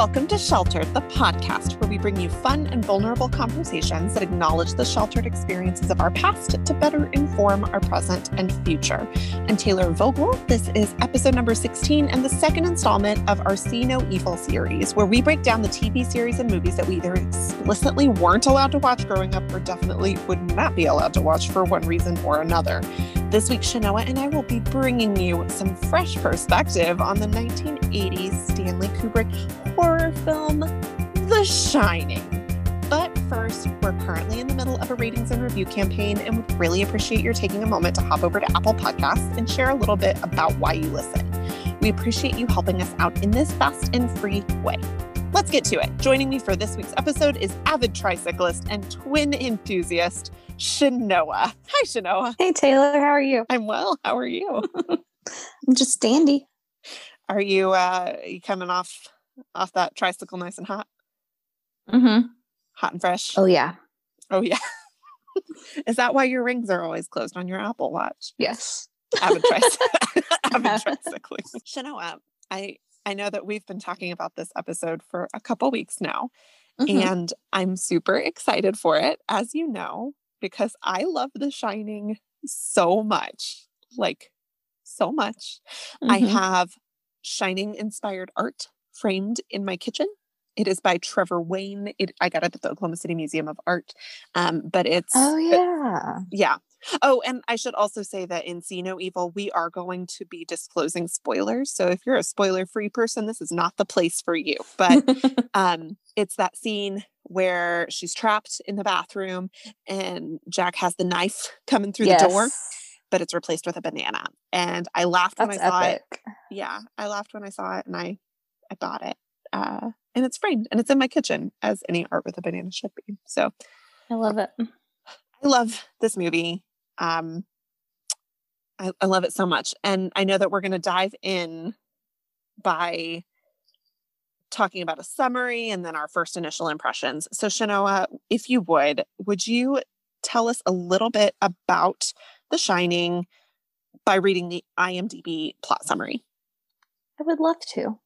Welcome to Sheltered, the podcast where we bring you fun and vulnerable conversations that acknowledge the sheltered experiences of our past to better inform our present and future. I'm Taylor Vogel. This is episode number 16 and the second installment of our See No Evil series, where we break down the TV series and movies that we either explicitly weren't allowed to watch growing up or definitely would not be allowed to watch for one reason or another. This week, Chenoa and I will be bringing you some fresh perspective on the 1980s Stanley Kubrick horror film, The Shining. But first, we're currently in the middle of a ratings and review campaign and would really appreciate your taking a moment to hop over to Apple Podcasts and share a little bit about why you listen. We appreciate you helping us out in this fast and free way. Let's get to it. Joining me for this week's episode is avid tricyclist and twin enthusiast, Chenoa. Hi, Chenoa. Hey, Taylor. How are you? I'm well. How are you? I'm just dandy. Are you uh you coming off off that tricycle nice and hot? Mm-hmm. Hot and fresh? Oh, yeah. Oh yeah. Is that why your rings are always closed on your Apple Watch? Yes. Avid, tricy- avid tricycling. Shanoa, I I know that we've been talking about this episode for a couple weeks now, Mhm. and I'm super excited for it, as you know, because I love The Shining so much. Like, so much. I Mhm. have Shining inspired art framed in my kitchen. It is by Trevor Wayne. It, I got it at the Oklahoma City Museum of Art. Um, but it's Oh, yeah. yeah. Oh, and I should also say that in See No Evil, we are going to be disclosing spoilers. So if you're a spoiler free person, this is not the place for you. But um, it's that scene where she's trapped in the bathroom and Jack has the knife coming through the door, but it's replaced with a banana. And I laughed when I saw it. Yeah, I laughed when I saw it and I I bought it. Uh, and it's framed and it's in my kitchen as any art with a banana should be. So I love it. I love this movie. Um, I, I love it so much. And I know that we're going to dive in by talking about a summary and then our first initial impressions. So, Chenoa, if you would, would you tell us a little bit about The Shining by reading the IMDb plot summary? I would love to.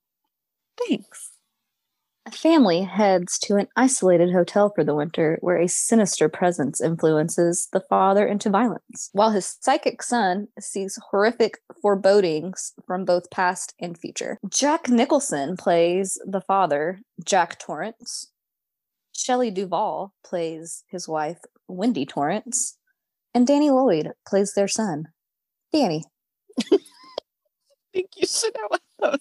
Thanks. A family heads to an isolated hotel for the winter where a sinister presence influences the father into violence, while his psychic son sees horrific forebodings from both past and future. Jack Nicholson plays the father, Jack Torrance. Shelley Duvall plays his wife, Wendy Torrance. And Danny Lloyd plays their son, Danny. Thank you, Chenoa. That was, that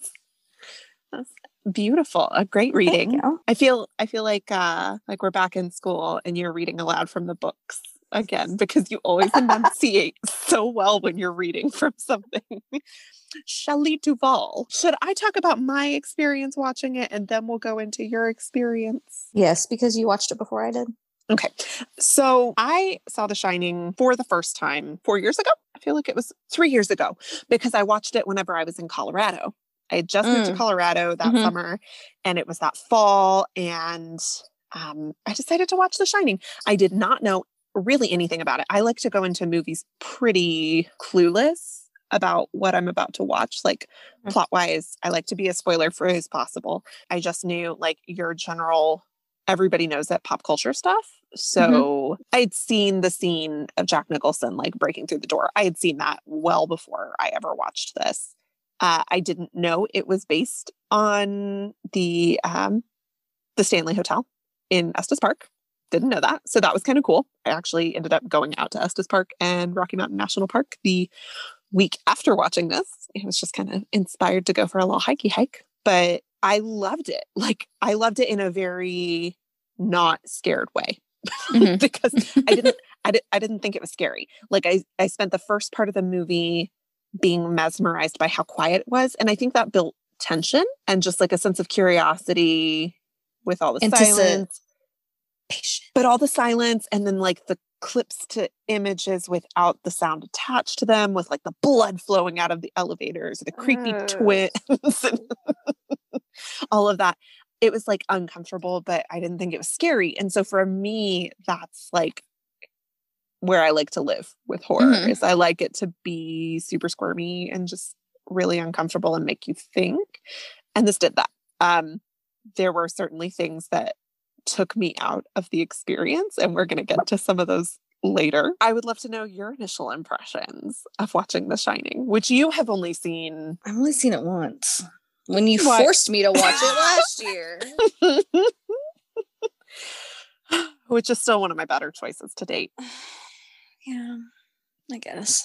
beautiful. A great reading. I feel I feel like uh like we're back in school and you're reading aloud from the books again because you always enunciate so well when you're reading from something. Shelley Duvall. Should I talk about my experience watching it and then we'll go into your experience? Yes, because you watched it before I did. Okay. So I saw The Shining for the first time four years ago. I feel like it was three years ago because I watched it whenever I was in Colorado. I had just moved to Mm. Colorado that Mhm. summer and it was that fall. And um, I decided to watch The Shining. I did not know really anything about it. I like to go into movies pretty clueless about what I'm about to watch. Like Mm. plot wise, I like to be as spoiler free as possible. I just knew like your general everybody knows that pop culture stuff. So I'd seen the scene of Jack Nicholson like breaking through the door. I had seen that well before I ever watched this. Uh, I didn't know it was based on the um, the Stanley Hotel in Estes Park. Didn't know that, so that was kind of cool. I actually ended up going out to Estes Park and Rocky Mountain National Park the week after watching this. It was just kind of inspired to go for a little hikey hike, but I loved it. Like I loved it in a very not scared way Mhm. because I didn't I, di- I didn't think it was scary. Like I I spent the first part of the movie being mesmerized by how quiet it was and I think that built tension and just like a sense of curiosity with all the silence Patient. but all the silence and then like the clips to images without the sound attached to them with like the blood flowing out of the elevators the creepy Ugh. twins and all of that it was like uncomfortable but i didn't think it was scary and so for me that's like where i like to live with horror Mhm. is i like it to be super squirmy and just really uncomfortable and make you think and this did that um there were certainly things that took me out of the experience, and we're going to get to some of those later. I would love to know your initial impressions of watching The Shining, which you have only seen. I've only seen it once when you What? forced me to watch it last year. which is still one of my better choices to date. yeah, I guess.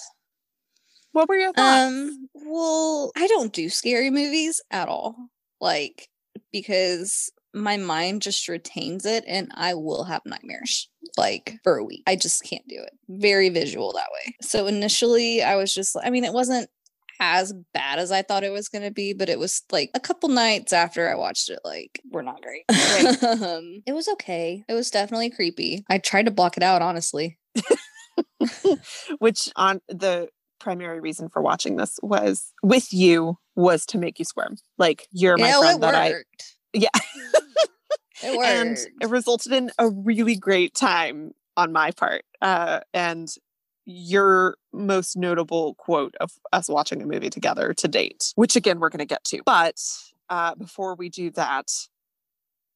What were your thoughts? Um, well, I don't do scary movies at all. Like because my mind just retains it and I will have nightmares like for a week. I just can't do it. Very visual that way. So initially I was just I mean it wasn't as bad as I thought it was going to be, but it was like a couple nights after I watched it like we're not great. Um, it was okay. It was definitely creepy. I tried to block it out honestly. which on the primary reason for watching this was with you was to make you squirm. Like you're my yeah, friend that I. Yeah. It worked. and it resulted in a really great time on my part. Uh, and your most notable quote of us watching a movie together to date, which again we're going to get to. But uh, before we do that,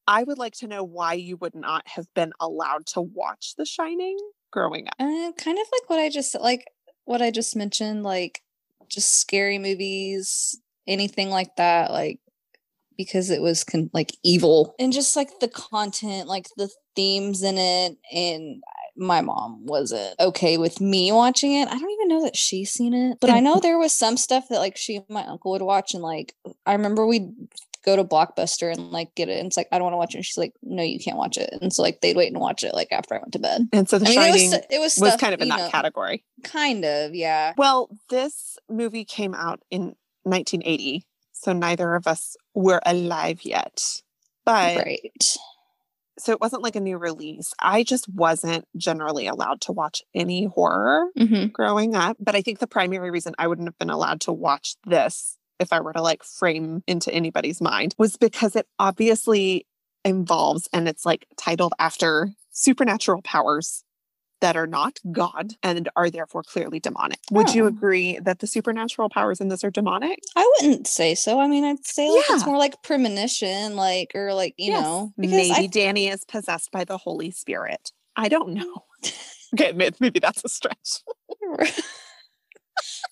I would like to know why you would not have been allowed to watch The Shining growing up. Uh, kind of like what I just like what I just mentioned, like just scary movies, anything like that, like because it was con- like evil and just like the content, like the themes in it, and my mom wasn't okay with me watching it. I don't even know that she's seen it, but I know there was some stuff that like she and my uncle would watch, and like I remember we'd go to Blockbuster and like get it, and it's like I don't want to watch it. And she's like, no, you can't watch it, and so like they'd wait and watch it like after I went to bed. And so The I mean, Shining it was it was, was kind of in that know, category. Kind of, yeah. Well, this movie came out in 1980, so neither of us were alive yet. But right. so it wasn't like a new release. I just wasn't generally allowed to watch any horror Mm-hmm. growing up. But I think the primary reason I wouldn't have been allowed to watch this, if I were to like frame into anybody's mind, was because it obviously involves and it's like titled after supernatural powers that are not God and are therefore clearly demonic. Would you Oh. agree that the supernatural powers in this are demonic? I wouldn't say so. I mean, I'd say like it's more like premonition, like or like you Yes. know, maybe Danny is possessed by the Holy Spirit. I don't mm. know. Okay, may- maybe that's a stretch.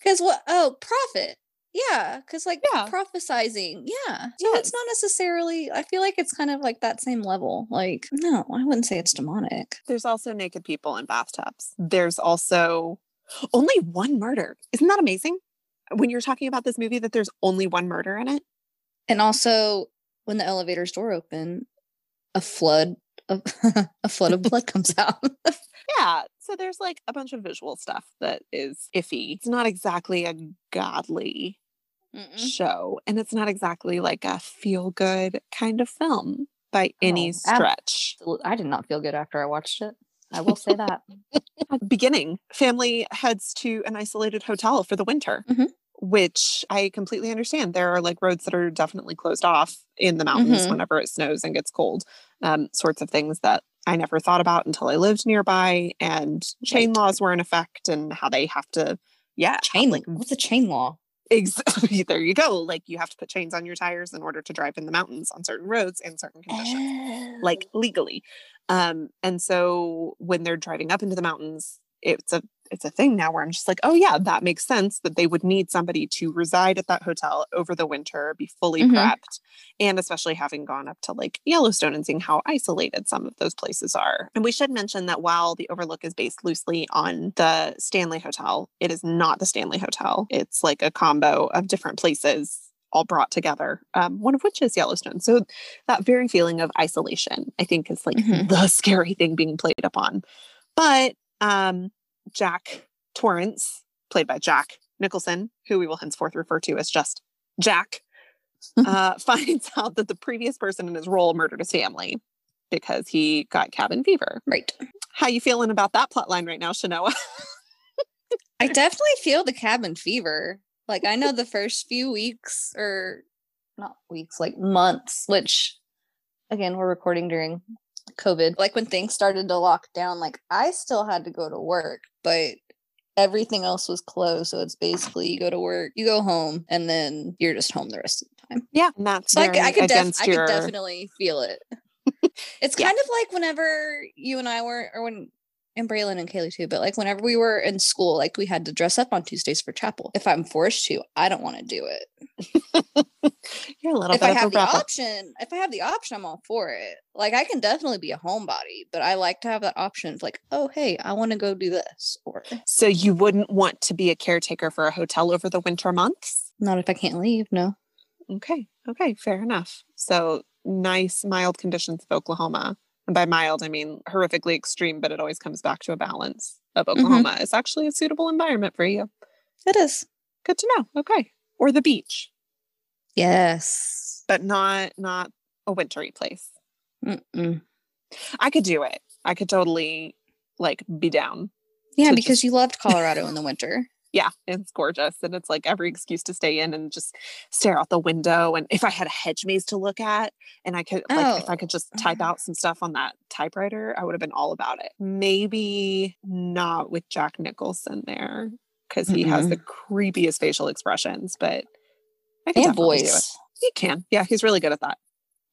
because what? Oh, prophet. Yeah, because like Yeah. prophesizing. Yeah, so Yes. it's not necessarily. I feel like it's kind of like that same level. Like, no, I wouldn't say it's demonic. There's also naked people in bathtubs. There's also only one murder. Isn't that amazing? When you're talking about this movie, that there's only one murder in it. And also, when the elevator's door open, a flood of a flood of blood comes out. Yeah. So there's like a bunch of visual stuff that is iffy. It's not exactly a godly Mm-mm. show, and it's not exactly like a feel good kind of film by any Oh, stretch. I did not feel good after I watched it. I will say that. Beginning, family heads to an isolated hotel for the winter, Mhm. which I completely understand. There are like roads that are definitely closed off in the mountains Mhm. whenever it snows and gets cold, um, sorts of things that I never thought about until I lived nearby. And chain Right. laws were in effect and how they have to, yeah, chain like what's a chain law? Exactly. there you go. Like you have to put chains on your tires in order to drive in the mountains on certain roads in certain conditions like legally. Um, and so when they're driving up into the mountains, it's a it's a thing now where I'm just like, oh yeah, that makes sense that they would need somebody to reside at that hotel over the winter, be fully Mhm. prepped, and especially having gone up to like Yellowstone and seeing how isolated some of those places are. And we should mention that while the Overlook is based loosely on the Stanley Hotel, it is not the Stanley Hotel. It's like a combo of different places all brought together, um, one of which is Yellowstone. So that very feeling of isolation, I think, is like Mhm. the scary thing being played upon. But um, Jack Torrance, played by Jack Nicholson, who we will henceforth refer to as just Jack, uh, finds out that the previous person in his role murdered his family because he got cabin fever. Right. How you feeling about that plot line right now, Chenoa? I definitely feel the cabin fever. Like I know the first few weeks or not weeks, like months, which again, we're recording during COVID. Like when things started to lock down, like I still had to go to work, but everything else was closed. So it's basically you go to work, you go home, and then you're just home the rest of the time. Yeah, and that's So I, c- I could, def- I your. could definitely feel it. it's Yeah. kind of like whenever you and I were, or when, and Braylon and Kaylee too, but like whenever we were in school, like we had to dress up on Tuesdays for chapel. If I'm forced to, I don't want to do it. You're a little if bit I have the option, if I have the option, I'm all for it. Like I can definitely be a homebody, but I like to have that option of like, oh hey, I want to go do this, or So you wouldn't want to be a caretaker for a hotel over the winter months? not if I can't leave. No. Okay. Okay. Fair enough. So nice, mild conditions of Oklahoma. And by mild, I mean horrifically extreme, but it always comes back to a balance of mm-hmm. Oklahoma. It's actually a suitable environment for you. It is. Good to know. Okay. Or the beach, Yes. but not not a wintry place. Mm-mm. I could do it. I could totally like be down. Yeah, because just- you loved Colorado in the winter. Yeah, it's gorgeous. And it's like every excuse to stay in and just stare out the window. And if I had a hedge maze to look at and I could like if I Oh. could just type out some stuff on that typewriter, I would have been all about it. Maybe not with Jack Nicholson there. Because he has the creepiest facial expressions, but I can and do it. voice. He can. Yeah, he's really good at that.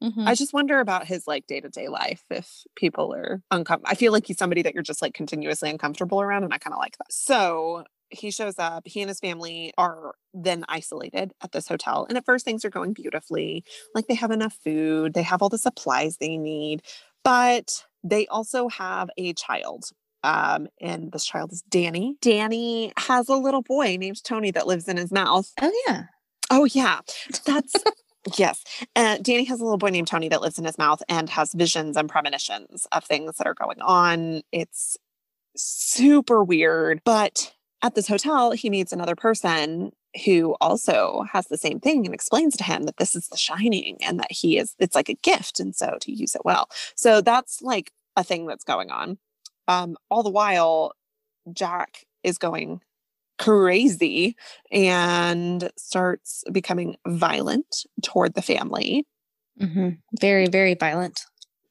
Mhm. I just wonder about his like day to day life if people are uncomfortable. I feel like he's somebody that you're just like continuously uncomfortable around, and I kind of like that. So he shows up. He and his family are then isolated at this hotel. And at first, things are going beautifully. Like they have enough food, they have all the supplies they need, but they also have a child. Um, and this child is Danny. Danny has a little boy named Tony that lives in his mouth. Oh yeah. Oh yeah, that's yes. Uh, Danny has a little boy named Tony that lives in his mouth and has visions and premonitions of things that are going on. It's super weird, but at this hotel, he meets another person who also has the same thing and explains to him that this is the shining and that he is it's like a gift and so to use it well. So that's like a thing that's going on. Um all the while Jack is going crazy and starts becoming violent toward the family. hmm Very, very violent.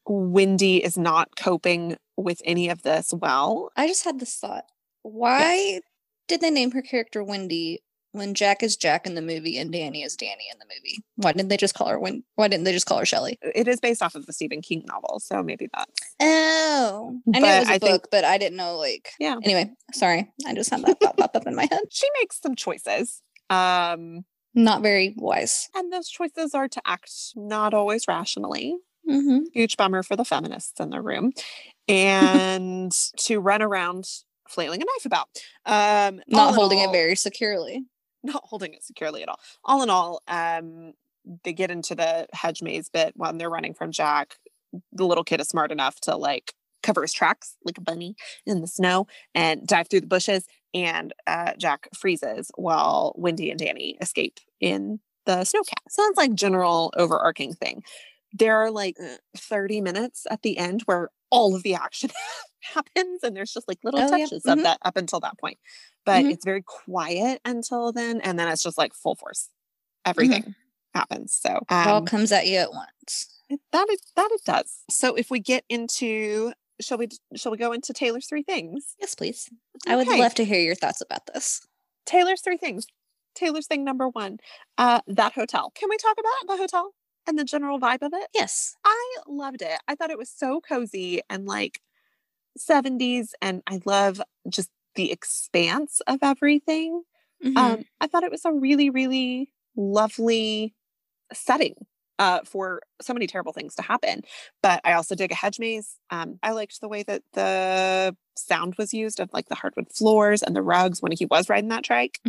Wendy is not coping with any of this well. I just had this thought. Why did they name her character Wendy when Jack is Jack in the movie and Danny is Danny in the movie? Why didn't they just call her Wen- Why didn't they just call her Shelley? It is based off of the Stephen King novel, so maybe that's Oh, I knew But it was a I book, think- but I didn't know like. yeah. Anyway, sorry, I just had that pop up in my head. She makes some choices. Um Not very wise. and those choices are to act not always rationally. Mm-hmm. Huge bummer for the feminists in the room. And to run around flailing a knife about. Um Not in holding it very securely. not holding it securely at all. All in all, um, they get into the hedge maze bit when they're running from Jack. The little kid is smart enough to like cover his tracks like a bunny in the snow and dive through the bushes. And uh, Jack freezes while Wendy and Danny escape in the snowcat. Sounds like general overarching thing. There are like uh, 30 minutes at the end where all of the action happens and there's just like little Oh, yeah. touches of that up until that point but Mhm. it's very quiet until then and then it's just like full force Mm-hmm. everything happens so It all um, comes at you at once. that it that it does so if we get into shall we shall we go into taylor's three things Yes, please. I would love to hear your thoughts about this. taylor's three things taylor's thing number one uh that hotel can we talk about the hotel and the general vibe of it Yes. I loved it. I thought it was so cozy and like 70s, and I love just the expanse of everything. Mhm. Um, I thought it was a really, really lovely setting uh, for so many terrible things to happen. But I also dig a hedge maze. Um, I liked the way that the sound was used of like the hardwood floors and the rugs when he was riding that trike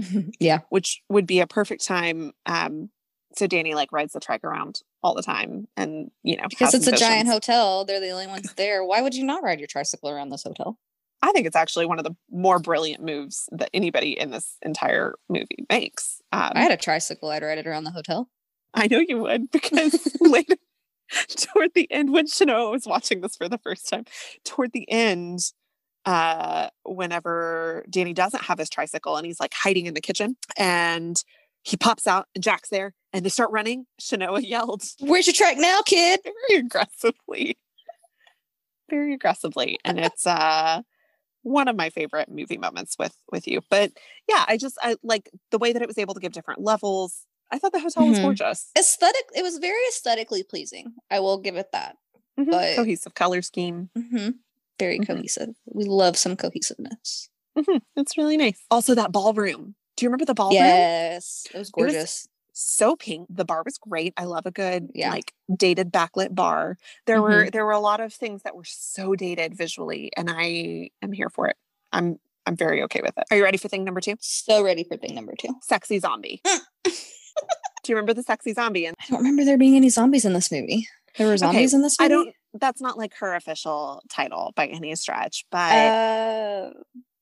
yeah. which would be a perfect time. Um, so Danny like rides the trike around all the time, and you know Because it's a giant hotel. They're the only ones there. Why would you not ride your tricycle around this hotel? I think it's actually one of the more brilliant moves that anybody in this entire movie makes. Um, I had a tricycle. I'd ride it around the hotel. I know you would because later toward the end, when Chenoa was watching this for the first time, toward the end, uh, whenever Danny doesn't have his tricycle and he's like hiding in the kitchen and he pops out and Jack's there and they start running, Chenoa yelled Where's your track now, kid? very aggressively. Very aggressively. And it's uh one of my favorite movie moments with with you. But yeah, I just I like the way that it was able to give different levels. I thought the hotel was Mhm. gorgeous. Aesthetic. It was very aesthetically pleasing. I will give it that. Mhm. But- Cohesive color scheme. Mm-hmm. Very Mhm. cohesive. We love some cohesiveness. Mhm. It's really nice. Also, that ballroom. Do you remember the ballroom? Yes, it was It was- gorgeous. so pink. The bar was great. I love a good Yeah. like dated backlit bar. There were Mm-hmm. there were a lot of things that were so dated visually, and I am here for it. I'm I'm very okay with it. Are you ready for thing number two? So ready for thing number two. Sexy zombie. Do you remember the sexy zombie? And I don't remember there being any zombies in this movie. There were zombies in this movie. I don't. That's not like her official title by any stretch, but Uh,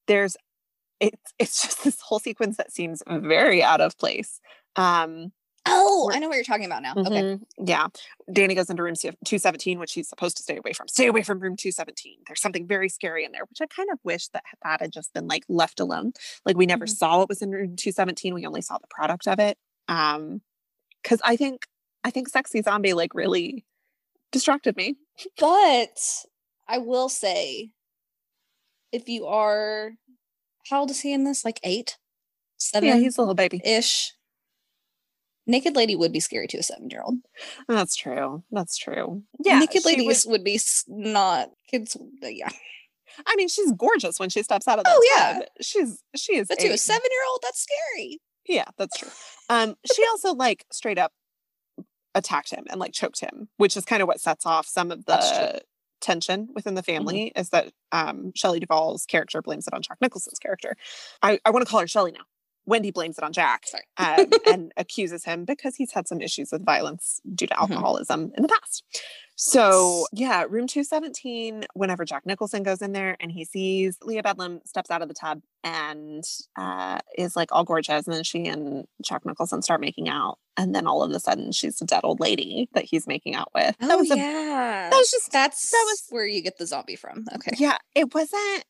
there's it's it's just this whole sequence that seems very out of place. Um, oh, I know what you're talking about now. Okay. Mhm. Yeah. Danny goes into room 217, which he's supposed to stay away from. Stay away from room 217. There's something very scary in there, which I kind of wish that that had just been like left alone. Like we never Mhm. saw what was in room 217. We only saw the product of it. Um, because I think I think sexy zombie like really distracted me. But I will say, if you are, how old is he in this? Like eight, seven Yeah, he's a little baby. ish. Naked lady would be scary to a seven year old. That's true. That's true. Yeah. Naked ladies would- would, be not kids. uh, Yeah, I mean, she's gorgeous when she steps out of that Oh, yeah. She's she is but to a seven year old, that's scary. Yeah, that's true. Um, she also like straight up attacked him and like choked him, which is kind of what sets off some of the tension within the family. Is that um, Shelley Duvall's character blames it on Jack Nicholson's character. I, I want to call her Shelley now. Wendy blames it on Jack um, and accuses him because he's had some issues with violence due to Mhm. alcoholism in the past. So yeah, room 217, whenever Jack Nicholson goes in there and he sees Lia Beldam steps out of the tub and uh, is like all gorgeous. And then she and Jack Nicholson start making out. And then all of a sudden she's a dead old lady that he's making out with. that was a Oh, yeah. that was just that's that was- where you get the zombie from. Okay. yeah, it wasn't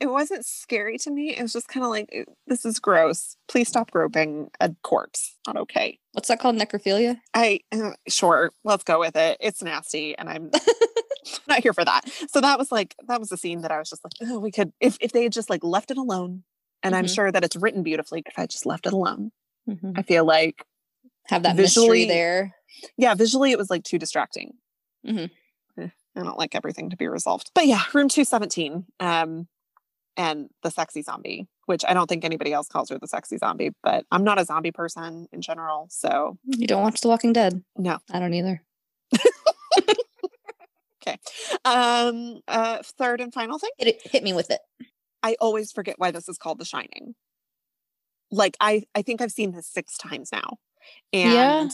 it wasn't scary to me. It was just kind of like this is gross. Please stop groping a corpse. Not okay. What's that called? Necrophilia. I uh, sure, let's go with it. It's nasty, and I'm not here for that. So that was like that was a scene that I was just like, oh, we could if if they had just like left it alone. And I'm Mhm. sure that it's written beautifully. If I just left it alone, Mhm. I feel like Have that Visually- there. yeah, visually it was like too distracting. Mhm. Eh, I don't like everything to be resolved. But yeah, room 217. Um and the sexy zombie, which I don't think anybody else calls her the sexy zombie, but I'm not a zombie person in general. So You don't watch The Walking Dead. no. I don't either. Okay. Um uh third and final thing. Hit, it, hit me with it. I always forget why this is called The Shining. Like I I think I've seen this 6 times now. And Yeah.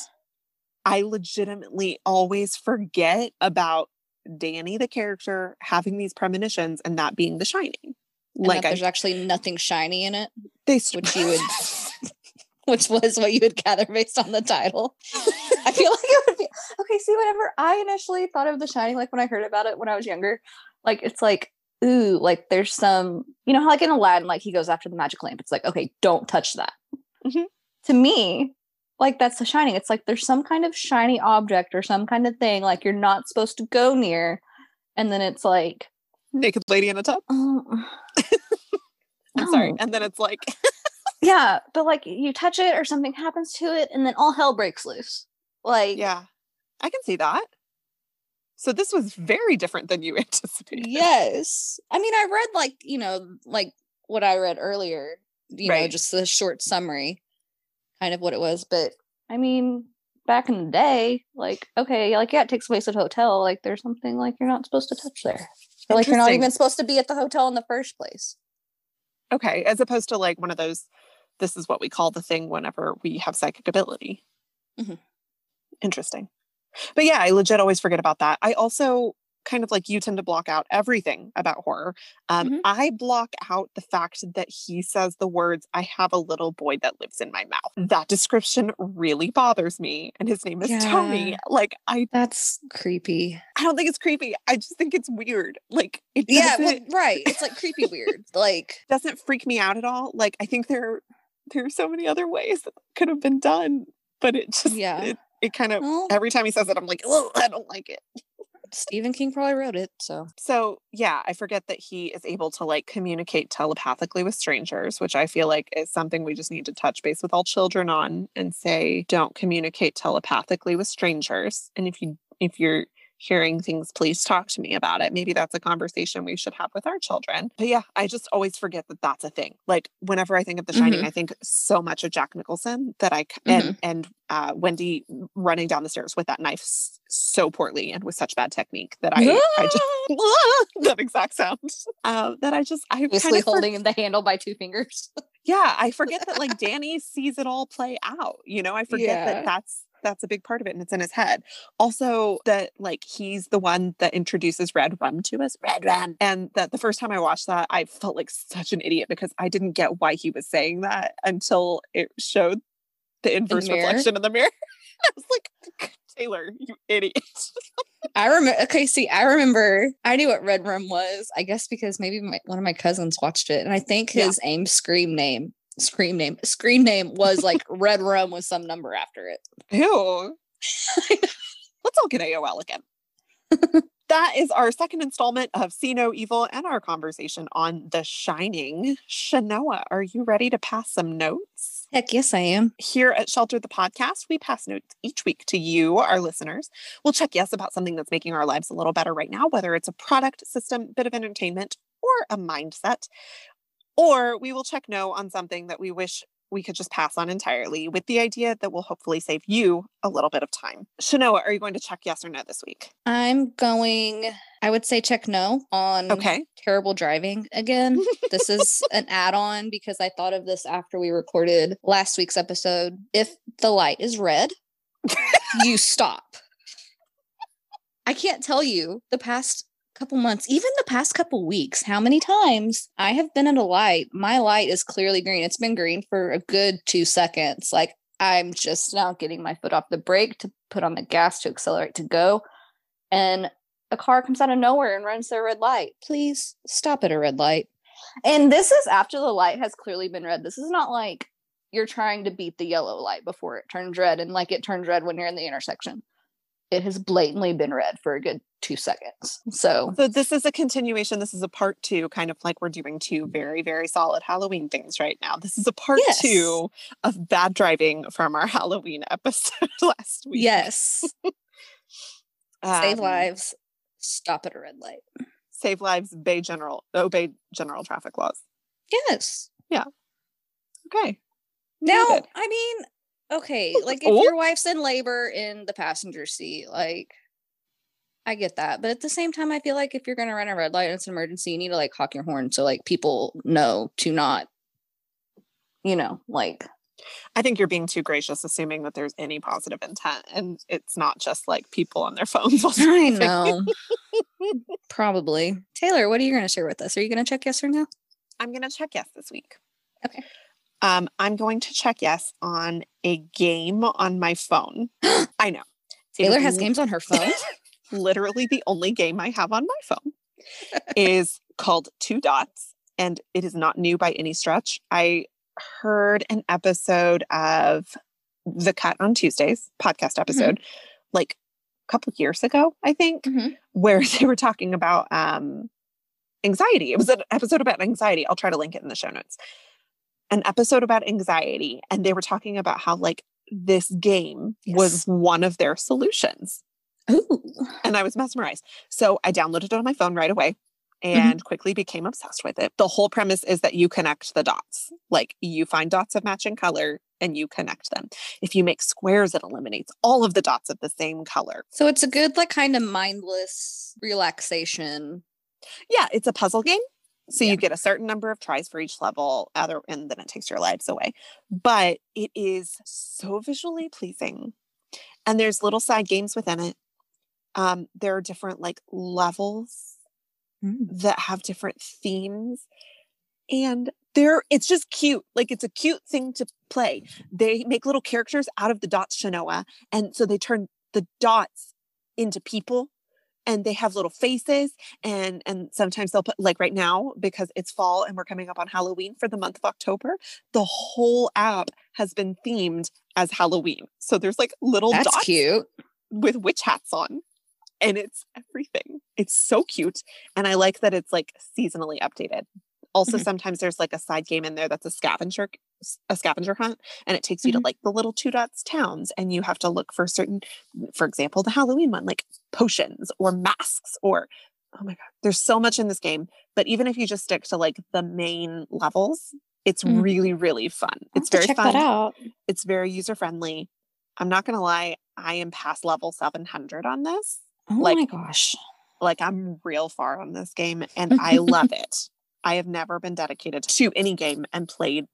I legitimately always forget about Danny the character having these premonitions and that being The Shining. And like that I there's actually nothing shiny in it, they st- which you would, which was what you would gather based on the title. I feel like it would be okay. See, whenever I initially thought of The Shining, like when I heard about it when I was younger, like it's like, ooh, like there's some, you know, how like in Aladdin, like he goes after the magic lamp. It's like, okay, don't touch that. Mhm. To me, like that's The Shining. It's like there's some kind of shiny object or some kind of thing like you're not supposed to go near, and then it's like, naked lady in a tub. oh, I'm sorry. And then it's like Yeah, but like you touch it or something happens to it, and then all hell breaks loose. Like, yeah. I can see that. So this was very different than you anticipated. yes. I mean, I read like you know, like what I read earlier. You know, just a short summary, kind of what it was. But I mean, back in the day, like okay, like yeah, it takes place at a hotel. Like there's something like you're not supposed to touch there. Like you're not even supposed to be at the hotel in the first place. Okay. As opposed to like one of those, this is what we call the thing whenever we have psychic ability. Mhm. Interesting. But yeah, I legit always forget about that. I also kind of like you tend to block out everything about horror. Um, Mhm. I block out the fact that he says the words, I have a little boy that lives in my mouth. That description really bothers me. And his name is Tony. Like, I, That's creepy. I don't think it's creepy. I just think it's weird. Like, it Yeah, doesn't, well, right. It's like creepy weird. Like doesn't freak me out at all. Like, I think there, there are so many other ways that could have been done, but it just, Yeah. it, it kind of, well, every time he says it, I'm like, oh, I don't like it. Stephen King probably wrote it. So, so yeah, I forget that he is able to like communicate telepathically with strangers, which I feel like is something we just need to touch base with all children on and say, don't communicate telepathically with strangers. And if you if you're hearing things, please talk to me about it. Maybe that's a conversation we should have with our children. But yeah, I just always forget that that's a thing. Like whenever I think of The Shining, Mhm. I think so much of Jack Nicholson that I c- Mm-hmm. and and uh, Wendy running down the stairs with that knife so poorly and with such bad technique that I I just that exact sound uh, that I just I Basically of for- holding the handle by two fingers. yeah I forget that like Danny sees it all play out. You know, I forget Yeah. that that's that's a big part of it and it's in his head. Also that like he's the one that introduces red rum to us, red rum. And that the first time I watched that, I felt like such an idiot because I didn't get why he was saying that until it showed the inverse mirror? reflection in the mirror. I was like, Taylor, you idiot. I remember. Okay, see, I remember. I knew what Red Rum was. I guess because maybe my, one of my cousins watched it, and I think Yeah. his aim scream name, scream name, screen name was like Red Rum with some number after it. Ew. Let's all get AOL again. that is our second installment of See No Evil and our conversation on The Shining. Chenoa, are you ready to pass some notes? Heck yes, I am. Here at Shelter the Podcast, we pass notes each week to you, our listeners. We'll check yes about something that's making our lives a little better right now, whether it's a product, system, bit of entertainment, or a mindset. Or we will check no on something that we wish we could just pass on entirely with the idea that will hopefully save you a little bit of time. Chenoa, are you going to check yes or no this week? I'm going. I would say check no on Okay. terrible driving again. this is an add-on because I thought of this after we recorded last week's episode. If the light is red, you stop. I can't tell you the past couple months, even the past couple weeks, how many times I have been at a light. My light is clearly green. It's been green for a good two seconds. Like I'm just now getting my foot off the brake to put on the gas to accelerate to go. And a car comes out of nowhere and runs the red light. Please stop at a red light. And this is after the light has clearly been red. This is not like you're trying to beat the yellow light before it turns red and like it turns red when you're in the intersection. It has blatantly been red for a good two seconds. So So this is a continuation. This is a part two, kind of like we're doing two very, very solid Halloween things right now. This is a part Yes. two of bad driving from our Halloween episode last week. yes, save Um, lives. Stop at a red light. Save lives, obey general, obey general traffic laws. Yes. Yeah. Okay. Now, Noted. I mean, okay, like if Oh. your wife's in labor in the passenger seat, like I get that. But at the same time, I feel like if you're gonna run a red light and it's an emergency, you need to like honk your horn so like people know to not, you know, like I think you're being too gracious, assuming that there's any positive intent, and it's not just like people on their phones. I know. Probably. Taylor, what are you gonna share with us? Are you gonna check yes or no? I'm going to check yes this week. Okay. Um, I'm going to check yes on a game on my phone. I know. Taylor has games on her phone. literally the only game I have on my phone is called Two Dots, and it is not new by any stretch. I heard an episode of The Cut on Tuesdays podcast episode like a couple years ago, I think, Mhm. where they were talking about um, anxiety. It was an episode about anxiety. I'll try to link it in the show notes. An episode about anxiety, and they were talking about how like this game was one of their solutions Ooh. and I was mesmerized. So I downloaded it on my phone right away mm-hmm. and quickly became obsessed with it. The whole premise is that you connect the dots. Like you find dots of matching color and you connect them. If you make squares, it eliminates all of the dots of the same color. So it's a good like kind of mindless relaxation. Yeah, it's a puzzle game. So Yeah. you get a certain number of tries for each level, other and then it takes your lives away. But it is so visually pleasing. And there's little side games within it. Um, there are different like levels that have different themes and they're it's just cute like it's a cute thing to play they make little characters out of the dots chenoa and so they turn the dots into people and they have little faces and and sometimes they'll put like right now because it's fall and we're coming up on halloween for the month of october the whole app has been themed as halloween so there's like little That's dots cute. with witch hats on and it's everything. It's so cute. And I like that it's like seasonally updated. Also, Mhm. sometimes there's like a side game in there that's a scavenger a scavenger hunt and it takes you Mhm. to like the little two dots towns and you have to look for certain for example the halloween one like potions or masks or oh my god there's so much in this game but even if you just stick to like the main levels it's Mm. really really fun it's very check fun that out. it's very user friendly i'm not gonna lie i am past level 700 on this Oh like- my gosh. like I'm real far on this game and I love it. I have never been dedicated to any game and played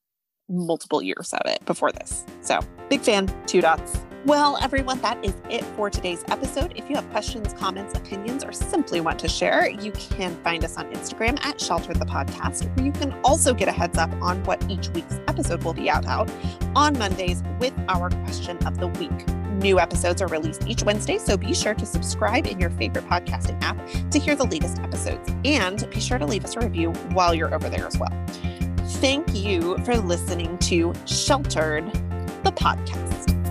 multiple years of it before this. So, big fan, two dots. Well, everyone, that is it for today's episode. If you have questions, comments, opinions, or simply want to share, you can find us on Instagram at Shelter the Podcast, where you can also get a heads up on what each week's episode will be out out on Mondays with our question of the week. New episodes are released each Wednesday, so be sure to subscribe in your favorite podcasting app to hear the latest episodes. And be sure to leave us a review while you're over there as well. Thank you for listening to Sheltered, the podcast.